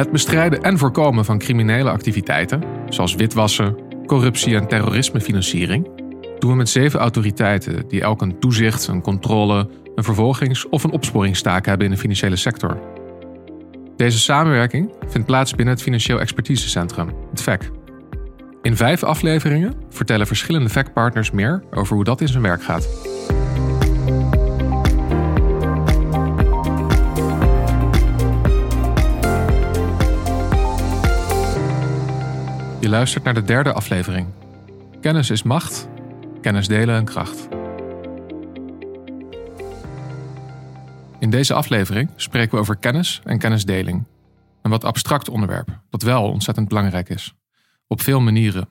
Het bestrijden en voorkomen van criminele activiteiten, zoals witwassen, corruptie en terrorismefinanciering, doen we met zeven autoriteiten die elk een toezicht, een controle, een vervolgings- of een opsporingstaak hebben in de financiële sector. Deze samenwerking vindt plaats binnen het Financieel Expertisecentrum, het VEC. In vijf afleveringen vertellen verschillende VEC-partners meer over hoe dat in zijn werk gaat. Je luistert naar de derde aflevering. Kennis is macht, kennis delen en kracht. In deze aflevering spreken we over kennis en kennisdeling. Een wat abstract onderwerp, dat wel ontzettend belangrijk is. Op veel manieren.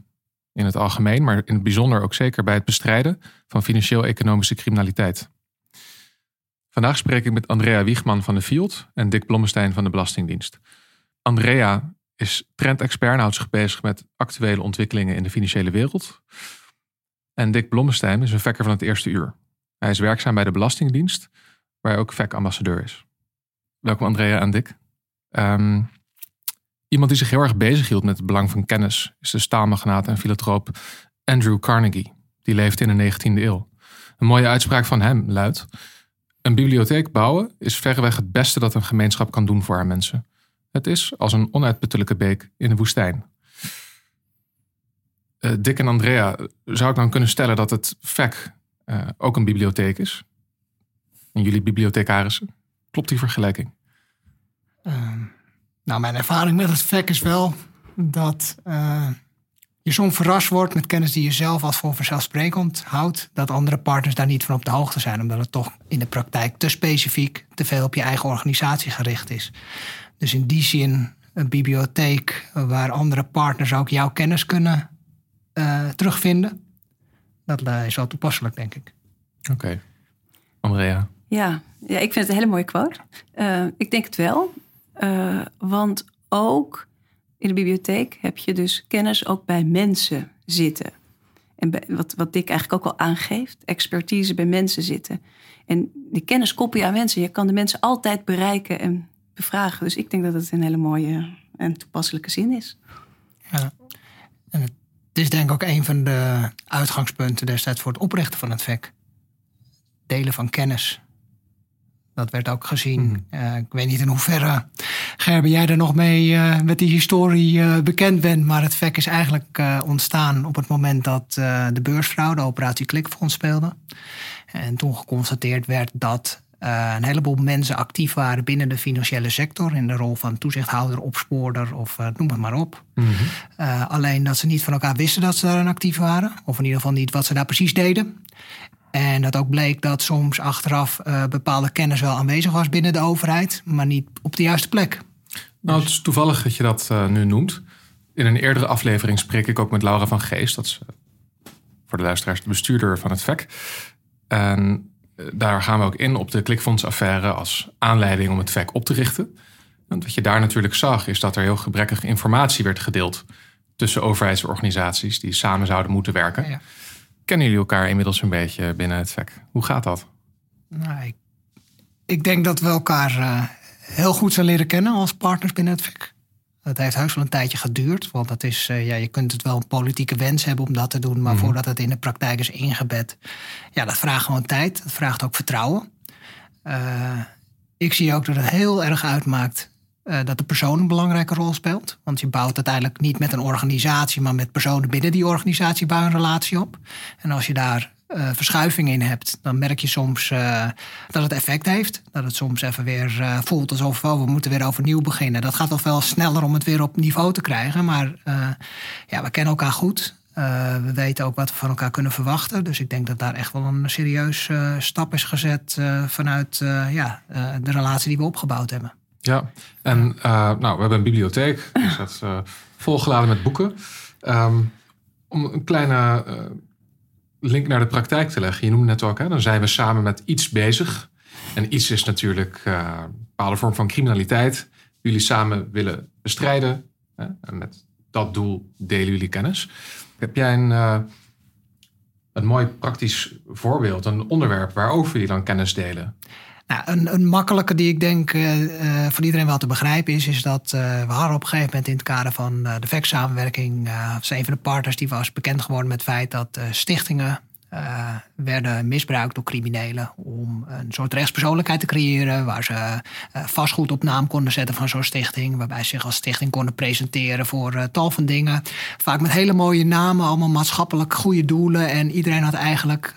In het algemeen, maar in het bijzonder ook zeker bij het bestrijden van financieel-economische criminaliteit. Vandaag spreek ik met Andrea Wiegman van de Field en Dick Blommestein van de Belastingdienst. Andrea is trendexpert en houdt zich bezig met actuele ontwikkelingen in de financiële wereld. En Dick Blommestein is een vekker van het eerste uur. Hij is werkzaam bij de Belastingdienst, waar hij ook VEC-ambassadeur is. Welkom Andrea en Dick. Ehm, iemand die zich heel erg bezig hield met het belang van kennis is de staalmagnaat en filantroop Andrew Carnegie. Die leefde in de 19e eeuw. Een mooie uitspraak van hem luidt: Een bibliotheek bouwen is verreweg het beste dat een gemeenschap kan doen voor haar mensen. Het is als een onuitputtelijke beek in de woestijn. Uh, Dick en Andrea, zou ik dan kunnen stellen dat het VEC uh, ook een bibliotheek is? En jullie bibliothecarissen? Klopt die vergelijking? Uh, nou, mijn ervaring met het VEC is wel dat uh, je soms verrast wordt met kennis die je zelf als voor vanzelfsprekend houdt. Dat andere partners daar niet van op de hoogte zijn, omdat het toch in de praktijk te specifiek, te veel op je eigen organisatie gericht is. Dus in die zin een bibliotheek waar andere partners ook jouw kennis kunnen uh, terugvinden. Dat uh, is wel toepasselijk, denk ik. Oké. Okay. Andrea? Ja, ja, ik vind het een hele mooie quote. Uh, ik denk het wel. want ook in de bibliotheek heb je dus kennis ook bij mensen zitten. En bij, wat, wat Dick eigenlijk ook al aangeeft, expertise bij mensen zitten. En die kennis koppel je aan mensen. Je kan de mensen altijd bereiken en bevragen. Dus ik denk dat het een hele mooie en toepasselijke zin is. Ja, en het is denk ik ook een van de uitgangspunten destijds voor het oprichten van het VEC. Delen van kennis. Dat werd ook gezien. Mm. Uh, ik weet niet in hoeverre, Gerben, jij er nog mee uh, met die historie uh, bekend bent. Maar het VEC is eigenlijk ontstaan op het moment dat de beursvrouw, de operatie Klikfonds, speelde. En toen geconstateerd werd dat uh, een heleboel mensen actief waren binnen de financiële sector. In de rol van toezichthouder, opspoorder of uh, noem het maar op. Mm -hmm. uh, alleen dat ze niet van elkaar wisten dat ze daarin actief waren. Of in ieder geval niet wat ze daar precies deden. En dat ook bleek dat soms achteraf bepaalde kennis wel aanwezig was binnen de overheid. Maar niet op de juiste plek. Nou, het is toevallig dat je dat nu noemt. In een eerdere aflevering spreek ik ook met Laura van Geest. Dat is voor de luisteraars de bestuurder van het VEC. En daar gaan we ook in op de klikfondsaffaire als aanleiding om het VEC op te richten. Want wat je daar natuurlijk zag, is dat er heel gebrekkige informatie werd gedeeld tussen overheidsorganisaties die samen zouden moeten werken. Ja. Kennen jullie elkaar inmiddels een beetje binnen het VEC? Hoe gaat dat? Nou, ik, ik, denk dat we elkaar uh, heel goed zijn leren kennen als partners binnen het VEC. Het heeft heus wel een tijdje geduurd. Want dat is, uh, ja, je kunt het wel een politieke wens hebben om dat te doen. Maar mm. voordat het in de praktijk is ingebed. Ja, dat vraagt gewoon tijd. Dat vraagt ook vertrouwen. Uh, ik zie ook dat het heel erg uitmaakt uh, dat de persoon een belangrijke rol speelt. Want je bouwt uiteindelijk niet met een organisatie, maar met personen binnen die organisatie bouw een relatie op. En als je daar uh, verschuiving in hebt, dan merk je soms uh, dat het effect heeft. Dat het soms even weer uh, voelt alsof oh, we moeten weer overnieuw beginnen. Dat gaat wel veel sneller om het weer op niveau te krijgen. Maar ja, we kennen elkaar goed. we weten ook wat we van elkaar kunnen verwachten. Dus ik denk dat daar echt wel een serieus stap is gezet vanuit ja, de relatie die we opgebouwd hebben. Ja, en nou, we hebben een bibliotheek. Dus dat is volgeladen met boeken. Um, om een kleine link naar de praktijk te leggen. Je noemde net ook, hè, dan zijn we samen met iets bezig. En iets is natuurlijk uh, een bepaalde vorm van criminaliteit. Jullie samen willen bestrijden. Hè, en met dat doel delen jullie kennis. Heb jij een, uh, een mooi praktisch voorbeeld, een onderwerp waarover jullie dan kennis delen? Nou, een, een makkelijke die ik denk uh, voor iedereen wel te begrijpen is, is dat uh, we hadden op een gegeven moment in het kader van de VEC-samenwerking, zijn een van de partners die was bekend geworden met het feit dat stichtingen werden misbruikt door criminelen om een soort rechtspersoonlijkheid te creëren, waar ze uh, vastgoed op naam konden zetten van zo'n stichting, waarbij ze zich als stichting konden presenteren voor uh, tal van dingen. Vaak met hele mooie namen, allemaal maatschappelijk goede doelen. En iedereen had eigenlijk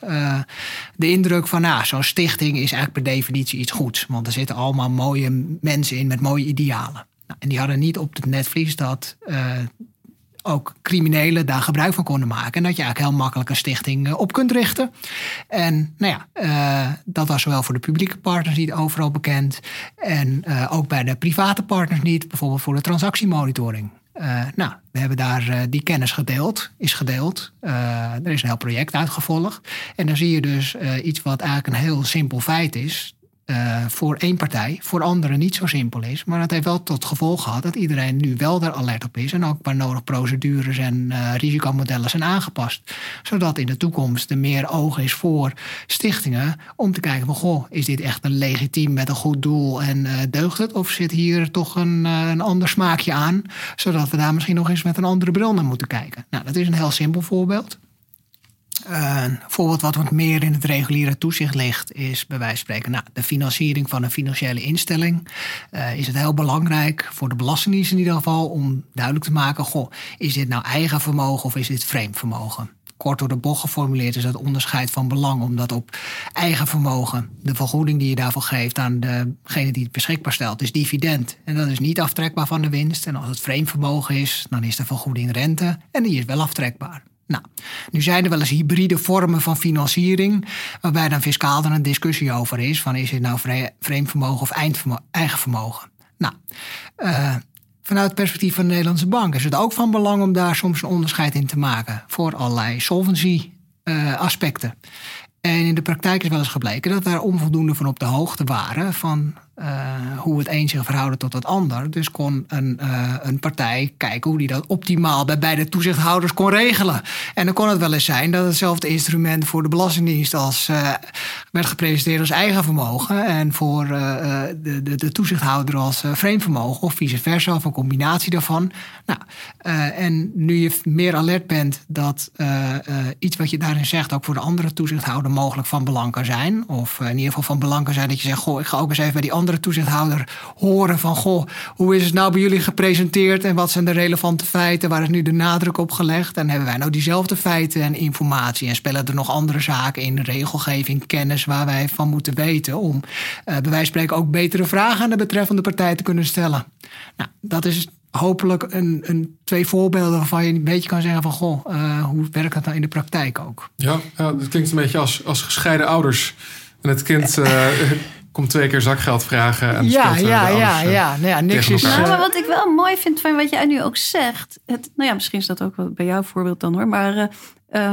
de indruk van, nou, zo'n stichting is eigenlijk per definitie iets goeds, want er zitten allemaal mooie mensen in met mooie idealen. Nou, en die hadden niet op het netvlies dat ook criminelen daar gebruik van konden maken. En dat je eigenlijk heel makkelijk een stichting eh, op kunt richten. En nou ja, uh, dat was zowel voor de publieke partners niet overal bekend. En uh, ook bij de private partners niet, bijvoorbeeld voor de transactiemonitoring. Nou, we hebben daar die kennis gedeeld, is gedeeld. Er is een heel project uitgevolgd. En dan zie je dus iets wat eigenlijk een heel simpel feit is uh, voor één partij, voor anderen niet zo simpel is. Maar dat heeft wel tot gevolg gehad dat iedereen nu wel daar alert op is. En ook waar nodig procedures en uh, risicomodellen zijn aangepast. Zodat in de toekomst er meer oog is voor stichtingen om te kijken van goh, is dit echt een legitiem met een goed doel en uh, deugt het? Of zit hier toch een, een ander smaakje aan? Zodat we daar misschien nog eens met een andere bril naar moeten kijken. Nou, dat is een heel simpel voorbeeld. Een voorbeeld wat wat meer in het reguliere toezicht ligt, is bij wijze van spreken nou, de financiering van een financiële instelling. Uh, is het heel belangrijk voor de Belastingdienst in ieder geval om duidelijk te maken: goh, is dit nou eigen vermogen of is dit vreemd vermogen? Kort door de bocht geformuleerd is dat onderscheid van belang, omdat op eigen vermogen de vergoeding die je daarvoor geeft aan degene die het beschikbaar stelt, is dividend. En dat is niet aftrekbaar van de winst. En als het vreemd vermogen is, dan is de vergoeding rente en die is wel aftrekbaar. Nou, nu zijn er wel eens hybride vormen van financiering, waarbij dan fiscaal dan een discussie over is: van is het nou vreemd vermogen of eigen vermogen? Nou, uh, vanuit het perspectief van de Nederlandse bank is het ook van belang om daar soms een onderscheid in te maken voor allerlei solvency uh, aspecten. En in de praktijk is wel eens gebleken dat daar onvoldoende van op de hoogte waren van uh, hoe het een zich verhouden tot het ander. Dus kon een, uh, een partij kijken hoe die dat optimaal bij beide toezichthouders kon regelen. En dan kon het wel eens zijn dat hetzelfde instrument voor de Belastingdienst als uh, werd gepresenteerd als eigen vermogen en voor de, de, de, toezichthouder als vreemd vermogen of vice versa of een combinatie daarvan. Nou, en nu je meer alert bent dat iets wat je daarin zegt ook voor de andere toezichthouder mogelijk van belang kan zijn, of in ieder geval van belang kan zijn dat je zegt: Goh, ik ga ook eens even bij die andere andere toezichthouder horen van... goh, hoe is het nou bij jullie gepresenteerd... en wat zijn de relevante feiten, waar is nu de nadruk op gelegd... en hebben wij nou diezelfde feiten en informatie... en spelen er nog andere zaken in, regelgeving, kennis... waar wij van moeten weten om uh, bij wijze van spreken... ook betere vragen aan de betreffende partij te kunnen stellen. Nou, dat is hopelijk een, een, twee voorbeelden waarvan je een beetje kan zeggen van goh, uh, hoe werkt dat nou in de praktijk ook? Ja, ja dat klinkt een beetje als, als gescheiden ouders. En het kind uh, komt twee keer zakgeld vragen. En ja, ja, ja, ja, nou ja. niks is. Nou, maar wat ik wel mooi vind van wat jij nu ook zegt. Het, nou ja, misschien is dat ook wel bij jouw voorbeeld dan hoor. Maar uh,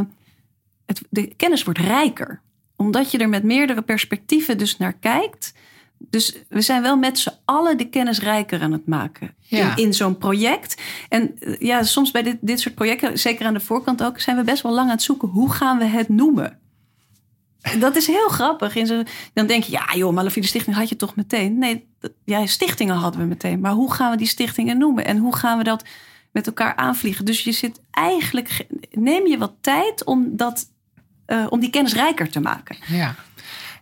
het, de kennis wordt rijker. Omdat je er met meerdere perspectieven dus naar kijkt. Dus we zijn wel met z'n allen de kennis rijker aan het maken ja. in, in zo'n project. En ja, soms bij dit, dit soort projecten, zeker aan de voorkant ook, zijn we best wel lang aan het zoeken. Hoe gaan we het noemen? Dat is heel grappig. In zo, dan denk je, ja joh, Malafide Stichting had je toch meteen. Nee, stichtingen hadden we meteen. Maar hoe gaan we die stichtingen noemen? En hoe gaan we dat met elkaar aanvliegen? Dus je zit eigenlijk, neem je wat tijd om, dat, uh, om die kennis rijker te maken. Ja.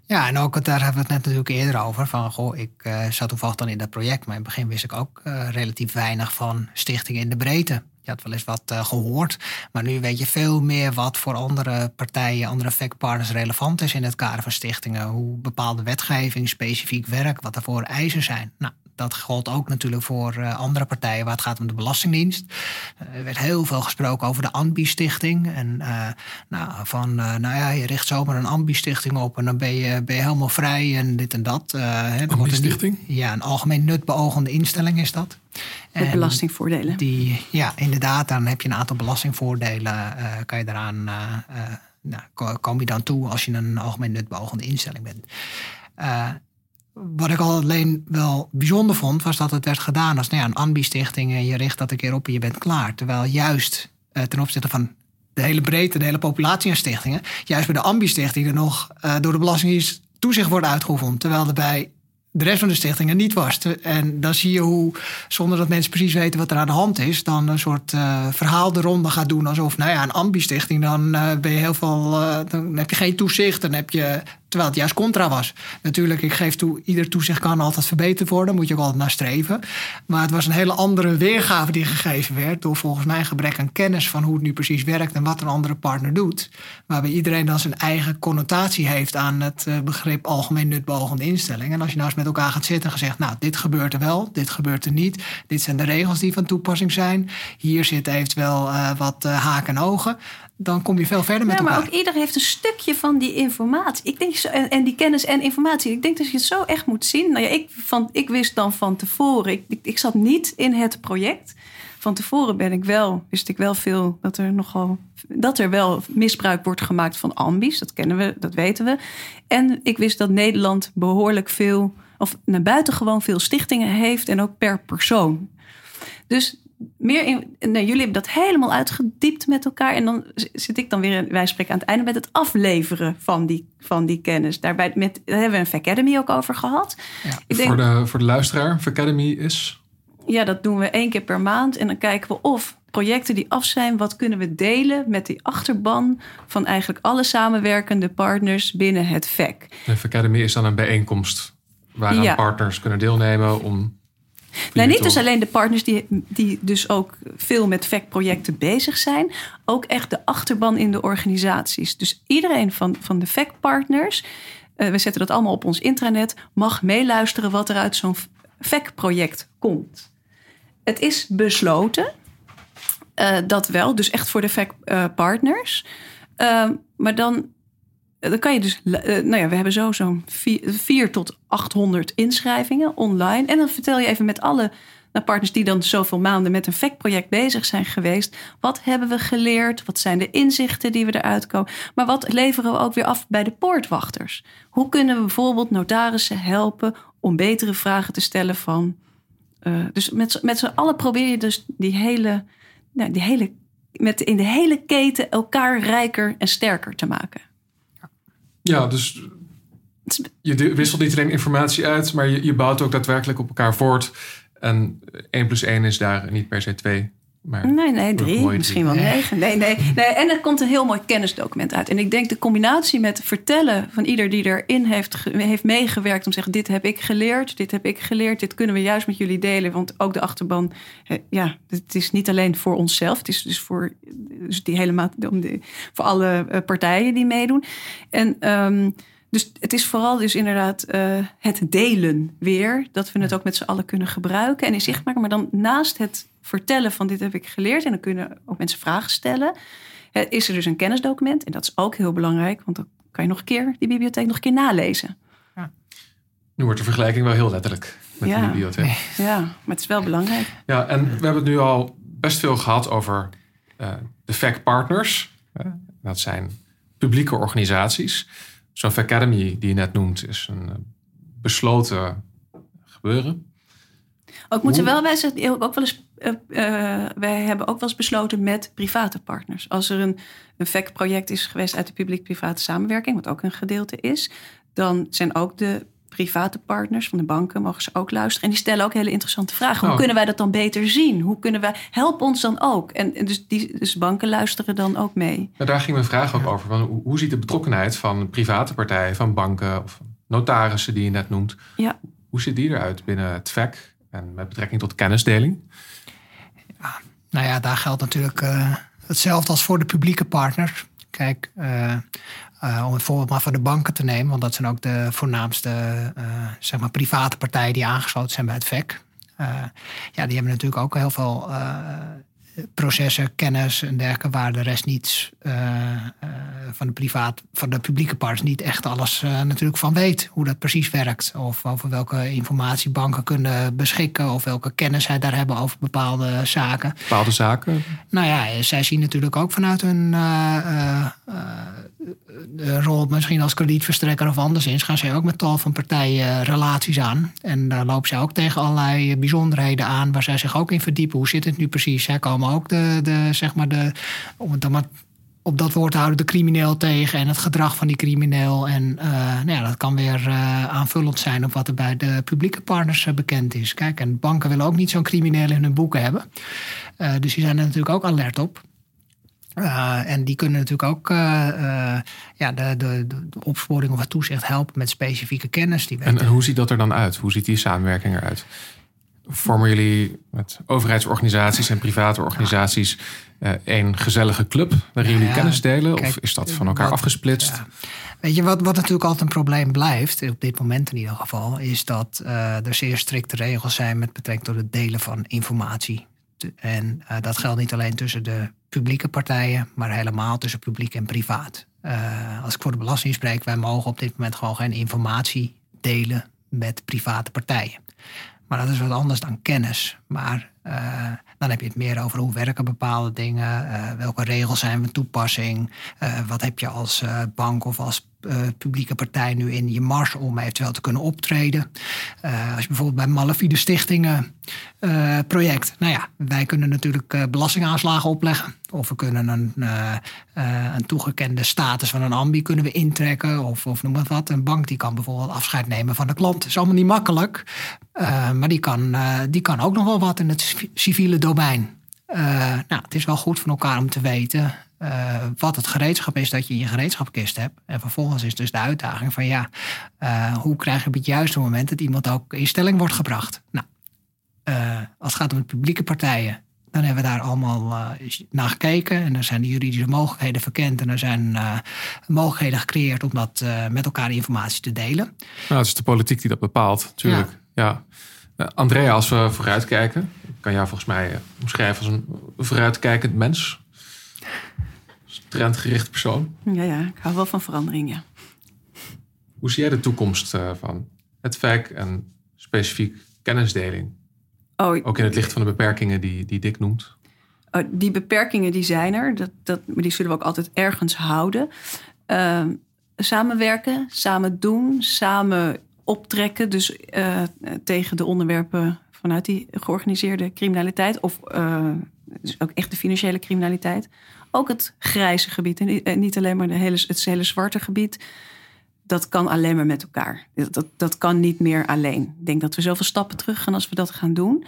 Ja, en ook daar hebben we het net natuurlijk eerder over. Van, goh, ik uh, zat toevallig dan in dat project, maar in het begin wist ik ook uh, relatief weinig van stichtingen in de breedte. Je had wel eens wat uh, gehoord, maar nu weet je veel meer wat voor andere partijen, andere factpartners relevant is in het kader van stichtingen. Hoe bepaalde wetgeving specifiek werkt, wat er voor eisen zijn. Nou, dat geldt ook natuurlijk voor uh, andere partijen waar het gaat om de Belastingdienst. Uh, er werd heel veel gesproken over de Ambi-stichting. En uh, nou, van, nou ja, je richt zomaar een Ambi-stichting op en dan ben je, ben je helemaal vrij en dit en dat. Ambi-stichting? Ja, een algemeen nutbeogende instelling is dat. Met belastingvoordelen. Die, ja, inderdaad, dan heb je een aantal belastingvoordelen. kan je daaraan, nou, kom je dan toe als je een algemeen nutbeogende instelling bent wat ik alleen wel bijzonder vond, was dat het werd gedaan als nou ja, een ambi-stichting. En je richt dat een keer op en je bent klaar. Terwijl juist ten opzichte van de hele breedte, de hele populatie aan stichtingen. Juist bij de ambi-stichting er nog door de Belastingdienst toezicht wordt uitgeoefend. Terwijl er bij de rest van de stichtingen niet was. En dan zie je hoe, zonder dat mensen precies weten wat er aan de hand is, dan een soort uh, verhaal de ronde gaat doen. Alsof, nou ja, een ambi-stichting, dan uh, ben je heel veel. Uh, dan heb je geen toezicht. Dan heb je Terwijl het juist contra was. Natuurlijk, ik geef toe, ieder toezicht kan altijd verbeterd worden. Moet je ook altijd naar streven. Maar het was een hele andere weergave die gegeven werd. Door volgens mij gebrek aan kennis van hoe het nu precies werkt en wat een andere partner doet. Waarbij iedereen dan zijn eigen connotatie heeft aan het eh, begrip algemeen nutbogende instelling. En als je nou eens met elkaar gaat zitten en gezegd, nou, dit gebeurt er wel, dit gebeurt er niet. Dit zijn de regels die van toepassing zijn. Hier zit eventueel uh, wat uh, haken en ogen dan kom je veel verder met ja, elkaar. Maar ook ieder heeft een stukje van die informatie. Ik denk zo, en, die kennis en informatie. Ik denk dat je het zo echt moet zien. Nou ja, ik, van, ik wist dan van tevoren. Ik, ik, ik, zat niet in het project. Van tevoren ben ik wel, wist ik wel veel dat er nogal dat er wel misbruik wordt gemaakt van ambies. Dat kennen we, dat weten we. En ik wist dat Nederland behoorlijk veel, of naar buiten gewoon veel stichtingen heeft en ook per persoon. Dus meer in, nee, jullie hebben dat helemaal uitgediept met elkaar. En dan zit ik dan weer, wij spreken aan het einde met het afleveren van die, van die kennis. Daarbij met, daar hebben we een Academy ook over gehad. Ja. Ik denk, voor, de, voor de luisteraar, Academy is? Ja, dat doen we één keer per maand. En dan kijken we of projecten die af zijn, wat kunnen we delen met die achterban van eigenlijk alle samenwerkende partners binnen het VEC. De Academy is dan een bijeenkomst waaraan ja. partners kunnen deelnemen om Nee, niet dus alleen de partners die, die dus ook veel met VEC-projecten bezig zijn. Ook echt de achterban in de organisaties. Dus iedereen van, van de VEC-partners, uh, we zetten dat allemaal op ons intranet, mag meeluisteren wat er uit zo'n VEC-project komt. Het is besloten, uh, dat wel, dus echt voor de VEC-partners. Uh, maar dan dan kan je dus, uh, nou ja, we hebben zo zo'n 4 tot 800 inschrijvingen online. En dan vertel je even met alle nou, partners die dan zoveel maanden met een VEC-project bezig zijn geweest. Wat hebben we geleerd? Wat zijn de inzichten die we eruit komen? Maar wat leveren we ook weer af bij de poortwachters? Hoe kunnen we bijvoorbeeld notarissen helpen om betere vragen te stellen van. Uh, dus met, met z'n allen probeer je dus die hele, nou, die hele, met in de hele keten elkaar rijker en sterker te maken. Ja, dus je wisselt niet alleen informatie uit, maar je, je bouwt ook daadwerkelijk op elkaar voort. En 1 plus 1 is daar niet per se 2. Maar nee, nee, drie. Misschien wel negen. Nee, nee, nee. En er komt een heel mooi kennisdocument uit. En ik denk de combinatie met vertellen van ieder die erin heeft, heeft meegewerkt... om te zeggen, dit heb ik geleerd, dit heb ik geleerd... dit kunnen we juist met jullie delen. Want ook de achterban, ja, het is niet alleen voor onszelf. Het is dus voor, dus die helemaal, voor alle eh, partijen die meedoen. En... Um, dus het is vooral dus inderdaad uh, het delen weer. Dat we het ook met z'n allen kunnen gebruiken en in zicht maken. Maar dan naast het vertellen van dit heb ik geleerd. En dan kunnen ook mensen vragen stellen. Is er dus een kennisdocument. En dat is ook heel belangrijk. Want dan kan je nog een keer die bibliotheek nog een keer nalezen. Ja. Nu wordt de vergelijking wel heel letterlijk met ja. de bibliotheek. Ja, maar het is wel belangrijk. Ja, en we hebben het nu al best veel gehad over uh, de FAC partners. Dat zijn publieke organisaties. Zo'n Academy die je net noemt is een eh, besloten gebeuren. Ook moeten wel wij zeggen, ook wel eens, uh, uh, wij hebben ook wel eens besloten met private partners. Als er een, een VEC-project is geweest uit de publiek-private samenwerking, wat ook een gedeelte is, dan zijn ook de private partners van de banken mogen ze ook luisteren. En die stellen ook hele interessante vragen. Hoe oh. kunnen wij dat dan beter zien? Hoe kunnen wij... Help ons dan ook. En, en dus, die, dus banken luisteren dan ook mee. Nou, daar ging mijn vraag ook over. Van hoe, hoe ziet de betrokkenheid van private partijen, van banken of notarissen die je net noemt? Ja. Hoe ziet die eruit binnen het VEC en met betrekking tot kennisdeling? Ja, nou ja, daar geldt natuurlijk uh, hetzelfde als voor de publieke partners. Kijk, uh, uh, om het voorbeeld maar van de banken te nemen, want dat zijn ook de voornaamste uh, zeg maar private partijen die aangesloten zijn bij het VEC. Uh, ja, die hebben natuurlijk ook heel veel processen, kennis en dergelijke, waar de rest niet van de privaat, van de publieke partners niet echt alles natuurlijk van weet. Hoe dat precies werkt. Of over welke informatie banken kunnen beschikken. Of welke kennis zij daar hebben over bepaalde zaken. Bepaalde zaken? Nou ja, zij zien natuurlijk ook vanuit hun de rol misschien als kredietverstrekker of anderszins gaan zij ook met tal van partijen relaties aan. En daar lopen zij ook tegen allerlei bijzonderheden aan waar zij zich ook in verdiepen. Hoe zit het nu precies? Hè? Komen ook de, de, zeg maar de, om het dan maar op dat woord houden de crimineel tegen en het gedrag van die crimineel. En nou ja, dat kan weer aanvullend zijn op wat er bij de publieke partners bekend is. Kijk, en banken willen ook niet zo'n crimineel in hun boeken hebben. dus die zijn er natuurlijk ook alert op. Uh, en die kunnen natuurlijk ook uh, uh, ja, de, de, de, opsporing of het toezicht helpen met specifieke kennis. Die en, en, hoe ziet dat er dan uit? Hoe ziet die samenwerking eruit? Vormen jullie met overheidsorganisaties en private organisaties één gezellige club waarin jullie kennis delen? of is dat van elkaar wat, afgesplitst? Ja. Weet je, wat, wat natuurlijk altijd een probleem blijft, op dit moment in ieder geval, is dat er zeer strikte regels zijn met betrekking tot het delen van informatie. En dat geldt niet alleen tussen de publieke partijen, maar helemaal tussen publiek en privaat. Uh, als ik voor de belasting spreek, wij mogen op dit moment gewoon geen informatie delen met private partijen. Maar dat is wat anders dan kennis. Maar uh, dan heb je het meer over hoe werken bepaalde dingen, uh, welke regels zijn van toepassing, wat heb je als bank of als publieke partij nu in je mars om eventueel te kunnen optreden. als je bijvoorbeeld bij malafide stichtingen project, nou ja, wij kunnen natuurlijk belastingaanslagen opleggen. Of we kunnen een, een toegekende status van een ambi kunnen we intrekken. Of, of noem maar wat. Een bank die kan bijvoorbeeld afscheid nemen van de klant. Dat is allemaal niet makkelijk. Maar die kan, die kan ook nog wel wat in het civiele domein. Nou, het is wel goed van elkaar om te weten wat het gereedschap is dat je in je gereedschapkist hebt. En vervolgens is dus de uitdaging van ja, hoe krijg je op het juiste moment dat iemand ook in stelling wordt gebracht. Nou, als het gaat om de publieke partijen dan hebben we daar allemaal naar gekeken. En er zijn de juridische mogelijkheden verkend. En er zijn mogelijkheden gecreëerd om dat met elkaar informatie te delen. Nou, het is de politiek die dat bepaalt, natuurlijk. Ja. ja. Andrea, als we vooruitkijken, kan jou volgens mij omschrijven als een vooruitkijkend mens. Trendgericht persoon. Ja, ja, ik hou wel van verandering, ja. Hoe zie jij de toekomst van het VEC en specifiek kennisdeling? Oh, Ook in het licht van de beperkingen die, die Dick noemt. Oh, die beperkingen die zijn er. Dat, dat, die zullen we ook altijd ergens houden. Uh, samenwerken, samen doen, samen optrekken. Dus uh, tegen de onderwerpen vanuit die georganiseerde criminaliteit. Of uh, dus ook echt de financiële criminaliteit. Ook het grijze gebied. En niet alleen maar de hele, het hele zwarte gebied dat kan alleen maar met elkaar. Dat, dat kan niet meer alleen. Ik denk dat we zoveel stappen terug gaan als we dat gaan doen.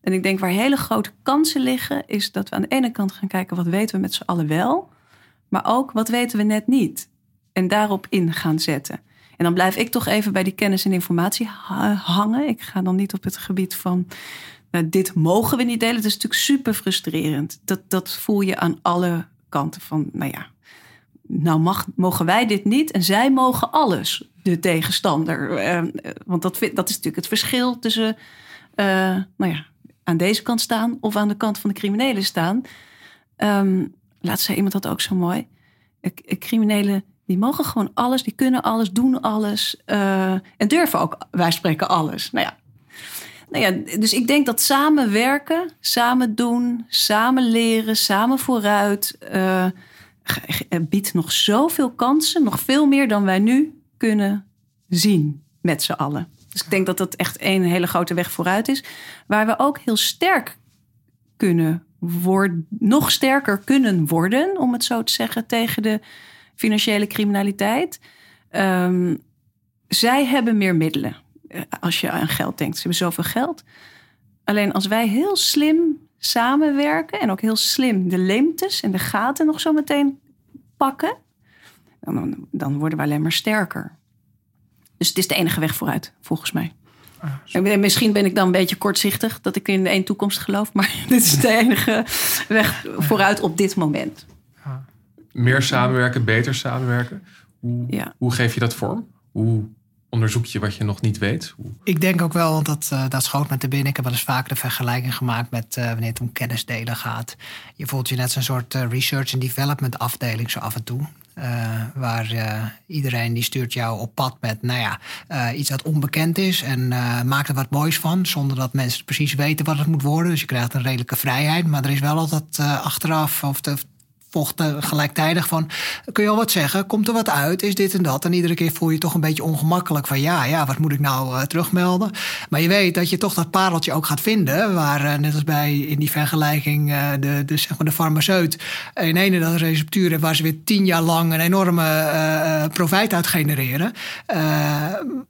En ik denk waar hele grote kansen liggen, is dat we aan de ene kant gaan kijken wat weten we met z'n allen wel, maar ook wat weten we net niet. En daarop in gaan zetten. En dan blijf ik toch even bij die kennis en informatie hangen. Ik ga dan niet op het gebied van nou, dit mogen we niet delen. Dat is natuurlijk super frustrerend. Dat, dat voel je aan alle kanten van, nou ja, nou mag, mogen wij dit niet en zij mogen alles, de tegenstander. Uh, want dat, dat is natuurlijk het verschil tussen uh, nou ja, aan deze kant staan of aan de kant van de criminelen staan. Um, laatst zei iemand dat ook zo mooi. Criminelen die mogen gewoon alles, die kunnen alles, doen alles uh, en durven ook, wij spreken alles. Nou ja, nou ja, dus ik denk dat samenwerken, samen doen, samen leren, samen vooruit biedt nog zoveel kansen, nog veel meer dan wij nu kunnen zien met z'n allen. Dus ik denk dat dat echt een hele grote weg vooruit is, waar we ook heel sterk kunnen worden, nog sterker kunnen worden, om het zo te zeggen, tegen de financiële criminaliteit. Um, zij hebben meer middelen eh, als je aan geld denkt. Ze hebben zoveel geld. Alleen als wij heel slim samenwerken en ook heel slim de leemtes en de gaten nog zo meteen pakken, dan, dan worden we alleen maar sterker. Dus het is de enige weg vooruit, volgens mij. Ah, misschien ben ik dan een beetje kortzichtig dat ik in de één toekomst geloof, maar dit is de enige weg vooruit op dit moment. Meer samenwerken, beter samenwerken. Hoe, ja. hoe geef je dat vorm? Hoe onderzoek je wat je nog niet weet? Ik denk ook wel, want dat, uh, dat schoot met de binnen. Ik heb wel eens vaak de vergelijking gemaakt met uh, wanneer het om kennisdelen gaat. Je voelt je net zo'n soort uh, research and development afdeling zo af en toe. waar iedereen die stuurt jou op pad met nou ja, iets dat onbekend is en maakt er wat moois van, zonder dat mensen precies weten wat het moet worden. Dus je krijgt een redelijke vrijheid, maar er is wel altijd achteraf of de, pocht gelijktijdig van... kun je al wat zeggen? Komt er wat uit? Is dit en dat? En iedere keer voel je toch een beetje ongemakkelijk van... ja, ja, wat moet ik nou terugmelden? Maar je weet dat je toch dat pareltje ook gaat vinden... waar net als bij in die vergelijking de, de, zeg maar de farmaceut... in ene dat receptuur waar ze weer tien jaar lang... een enorme profijt uit genereren.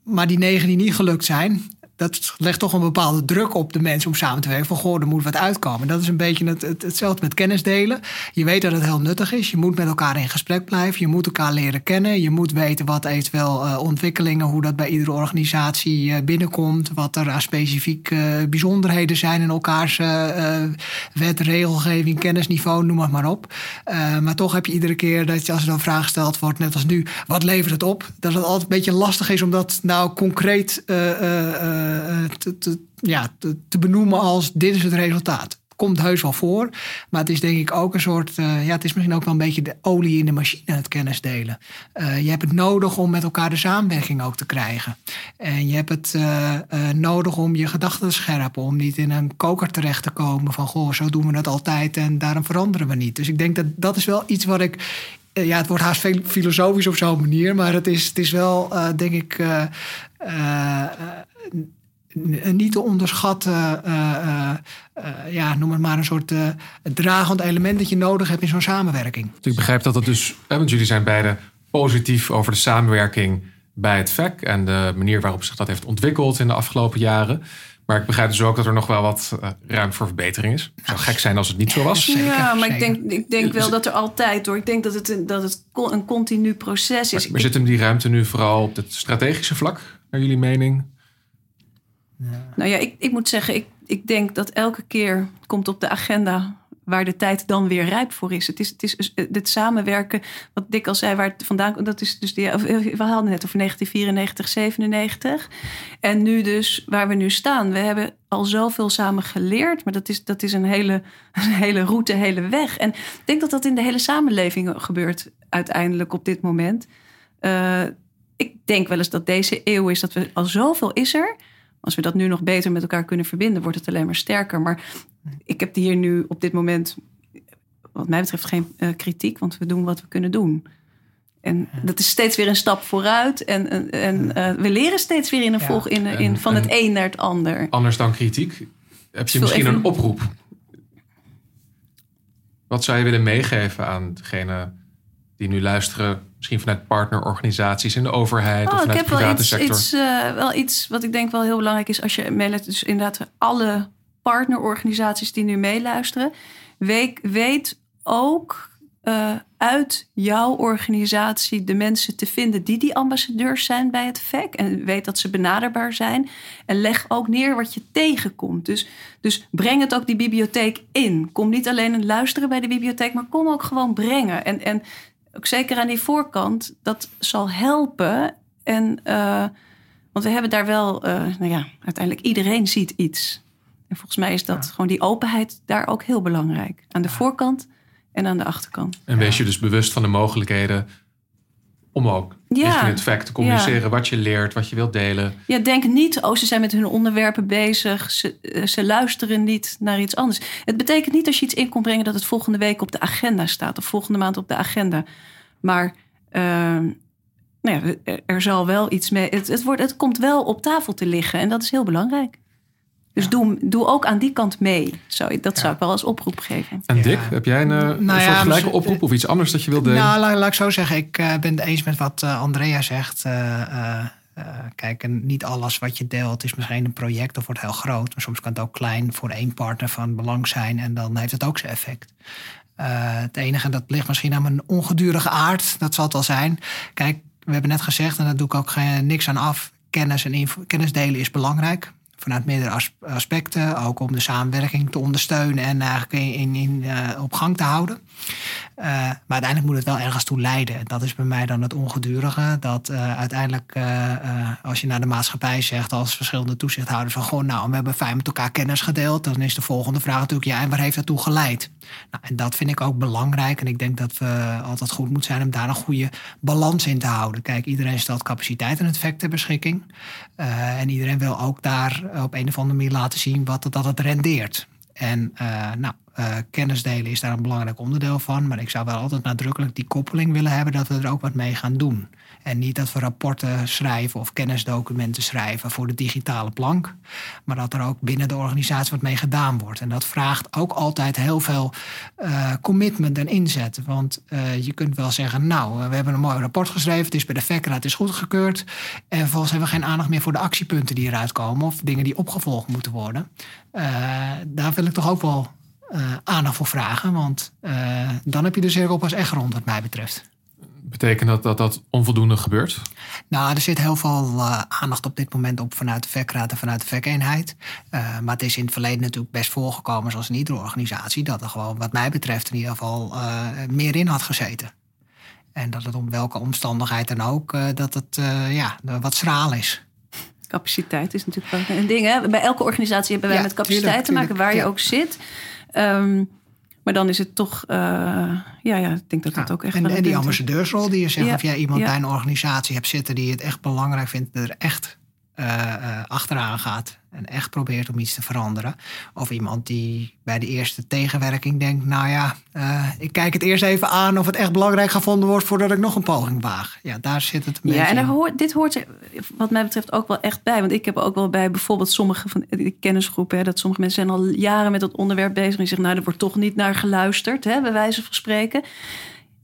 maar die negen die niet gelukt zijn dat legt toch een bepaalde druk op de mensen om samen te werken. Van goh, er moet wat uitkomen. Dat is een beetje het, hetzelfde met kennis delen. Je weet dat het heel nuttig is. Je moet met elkaar in gesprek blijven. Je moet elkaar leren kennen. Je moet weten wat eventueel uh, ontwikkelingen, hoe dat bij iedere organisatie uh, binnenkomt. Wat er aan specifieke uh, bijzonderheden zijn in elkaars wet, regelgeving, kennisniveau, noem het maar op. maar toch heb je iedere keer dat je, als er dan vraag gesteld wordt, net als nu, wat levert het op? Dat het altijd een beetje lastig is om dat nou concreet eh, te, te, ja, te, benoemen als dit is het resultaat. Komt heus wel voor, maar het is denk ik ook een soort, uh, ja, het is misschien ook wel een beetje de olie in de machine, het kennis delen. Uh, je hebt het nodig om met elkaar de samenwerking ook te krijgen. En je hebt het nodig om je gedachten te scherpen, om niet in een koker terecht te komen van, goh, zo doen we het altijd en daarom veranderen we niet. Dus ik denk dat dat is wel iets wat ik ja, het wordt haast filosofisch op zo'n manier, maar het is, het is wel, denk ik, niet te onderschatten, ja, noem het maar een soort dragend element dat je nodig hebt in zo'n samenwerking. Dus ik begrijp dat het dus, want jullie zijn beide positief over de samenwerking bij het VEC en de manier waarop zich dat heeft ontwikkeld in de afgelopen jaren. Maar ik begrijp dus ook dat er nog wel wat uh, ruimte voor verbetering is. Het zou gek zijn als het niet zo was. ja, maar ik denk, ik denk wel dat er altijd door. Ik denk dat het, een, dat het een continu proces is. Maar, maar zit hem die ruimte nu vooral op het strategische vlak, naar jullie mening? Nou ja, ik, ik moet zeggen, ik, ik denk dat elke keer komt op de agenda waar de tijd dan weer rijp voor is. Het is, het is het samenwerken, wat Dick al zei, waar het vandaan. Dat is dus die, we hadden net over 1994, 97. En nu dus waar we nu staan. We hebben al zoveel samen geleerd, maar dat is, dat is een, hele, een hele route, een hele weg. En ik denk dat dat in de hele samenleving gebeurt uiteindelijk op dit moment. Uh, ik denk wel eens dat deze eeuw is dat we al zoveel is er als we dat nu nog beter met elkaar kunnen verbinden, wordt het alleen maar sterker. Maar ik heb hier nu op dit moment, wat mij betreft, geen uh, kritiek, want we doen wat we kunnen doen. En dat is steeds weer een stap vooruit. En, en, en uh, we leren steeds weer in een volg in, in, van het een naar het ander. Anders dan kritiek, heb je misschien een oproep? Wat zou je willen meegeven aan degene die nu luisteren, misschien vanuit partnerorganisaties in de overheid oh, of vanuit de private wel iets, sector? Iets, uh, wel iets wat ik denk wel heel belangrijk is als je meeluistert. Dus inderdaad, alle partnerorganisaties die nu meeluisteren, weet, weet ook uh, uit jouw organisatie de mensen te vinden die die ambassadeurs zijn bij het VEC. En weet dat ze benaderbaar zijn. En leg ook neer wat je tegenkomt. Dus, dus breng het ook die bibliotheek in. Kom niet alleen luisteren bij de bibliotheek, maar kom ook gewoon brengen. En, en ook zeker aan die voorkant, dat zal helpen. En, uh, want we hebben daar wel, uh, nou ja, uiteindelijk iedereen ziet iets. En volgens mij is dat gewoon die openheid daar ook heel belangrijk. Aan de voorkant en aan de achterkant. En wees je dus bewust van de mogelijkheden om ook ja. richting het fact te communiceren wat je leert, wat je wilt delen. Ja, denk niet, oh, ze zijn met hun onderwerpen bezig, ze, eh, ze luisteren niet naar iets anders. Het betekent niet als je iets in komt brengen dat het volgende week op de agenda staat of volgende maand op de agenda. Maar uh, nou ja, er zal wel iets mee. Het, het, wordt, het komt wel op tafel te liggen en dat is heel belangrijk. Dus doe, doe ook aan die kant mee. Zo, dat zou ik wel als oproep geven. En Dick, heb jij een, nou een soort gelijke oproep of iets anders dat je wilt delen? Nou, laat, laat ik zo zeggen. Ik uh, ben het eens met wat uh, Andrea zegt. Uh, kijk, en niet alles wat je deelt is misschien een project of wordt heel groot. Maar soms kan het ook klein voor één partner van belang zijn. En dan heeft het ook zijn effect. het enige, dat ligt misschien aan mijn ongedurige aard. Dat zal het wel zijn. Kijk, we hebben net gezegd, en daar doe ik ook geen, niks aan af. Kennis en kennis delen is belangrijk vanuit meerdere aspecten. Ook om de samenwerking te ondersteunen en eigenlijk in, in, uh, op gang te houden. Uh, maar uiteindelijk moet het wel ergens toe leiden. Dat is bij mij dan het ongedurige. Dat uh, uiteindelijk, als je naar de maatschappij zegt als verschillende toezichthouders van gewoon, nou, we hebben fijn met elkaar kennis gedeeld. Dan is de volgende vraag natuurlijk, ja, en waar heeft dat toe geleid? Nou, en dat vind ik ook belangrijk. En ik denk dat we altijd goed moeten zijn om daar een goede balans in te houden. Kijk, iedereen stelt capaciteit en effect ter beschikking. en iedereen wil ook daar op een of andere manier laten zien wat, dat het rendeert. En uh, nou, Uh, kennis delen is daar een belangrijk onderdeel van. Maar ik zou wel altijd nadrukkelijk die koppeling willen hebben dat we er ook wat mee gaan doen. En niet dat we rapporten schrijven of kennisdocumenten schrijven voor de digitale plank. Maar dat er ook binnen de organisatie wat mee gedaan wordt. En dat vraagt ook altijd heel veel uh, commitment en inzet. Want uh, je kunt wel zeggen, nou, we hebben een mooi rapport geschreven. Het is bij de VECRA, het is goedgekeurd. En vervolgens hebben we geen aandacht meer voor de actiepunten die eruit komen. Of dingen die opgevolgd moeten worden. Daar wil ik toch ook wel aandacht voor vragen. Want dan heb je de cirkel pas echt rond wat mij betreft. Betekent dat, dat dat onvoldoende gebeurt? Nou, er zit heel veel uh, aandacht op dit moment op vanuit de VECRAAD en vanuit de VEC-eenheid. Uh, maar het is in het verleden natuurlijk best voorgekomen, zoals in iedere organisatie, dat er gewoon, wat mij betreft, in ieder geval uh, meer in had gezeten. En dat het om welke omstandigheid dan ook, dat het ja, wat schraal is. Capaciteit is natuurlijk wel een ding. Hè? Bij elke organisatie hebben wij ja, met capaciteit tuurlijk, te maken, tuurlijk, waar je ook zit. Um, maar dan is het toch, uh, ja, ja, ik denk dat dat ook echt. En, en die ambassadeursrol die je zegt, of jij iemand bij een organisatie hebt zitten die het echt belangrijk vindt, er echt uh, achteraan gaat en echt probeert om iets te veranderen. Of iemand die bij de eerste tegenwerking denkt, nou ja, uh, ik kijk het eerst even aan of het echt belangrijk gevonden wordt voordat ik nog een poging waag. Ja, daar zit het een ja, en hoort, dit hoort er wat mij betreft ook wel echt bij. Want ik heb ook wel bij bijvoorbeeld sommige van die kennisgroepen, hè, dat sommige mensen zijn al jaren met dat onderwerp bezig en zeggen, nou, er wordt toch niet naar geluisterd, hè, bij wijze van spreken.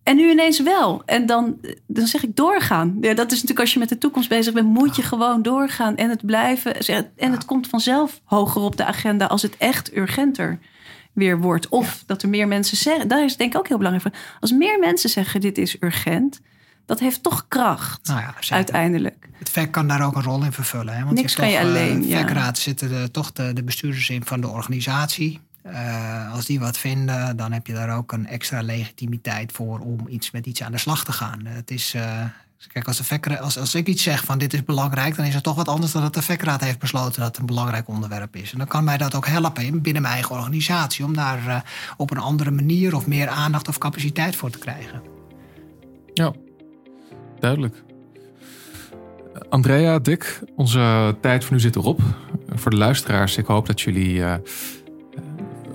En nu ineens wel. En dan, dan zeg ik doorgaan. Ja, dat is natuurlijk als je met de toekomst bezig bent, moet je gewoon doorgaan en het blijven. En het komt vanzelf hoger op de agenda als het echt urgenter weer wordt. Of dat er meer mensen zeggen. Daar is denk ik ook heel belangrijk voor. Als meer mensen zeggen: dit is urgent. Dat heeft toch kracht, nou ja, uiteindelijk. Het VEC kan daar ook een rol in vervullen. Hè? Want Niks je kan je alleen. Uh, VEC-raad zitten de, toch de, de bestuurders in van de organisatie. Uh, als die wat vinden, dan heb je daar ook een extra legitimiteit voor om iets met iets aan de slag te gaan. Het is, uh, kijk, als, de als, als ik iets zeg van dit is belangrijk, dan is het toch wat anders dan dat de VEC-raad heeft besloten dat het een belangrijk onderwerp is. En dan kan mij dat ook helpen binnen mijn eigen organisatie om daar op een andere manier of meer aandacht of capaciteit voor te krijgen. Ja, duidelijk. Andrea, Dick, onze tijd voor nu zit erop. Voor de luisteraars, ik hoop dat jullie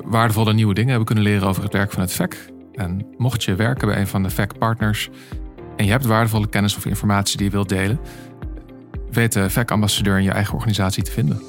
waardevolle nieuwe dingen hebben kunnen leren over het werk van het VEC. En mocht je werken bij een van de VEC-partners en je hebt waardevolle kennis of informatie die je wilt delen, weet de VEC-ambassadeur in je eigen organisatie te vinden.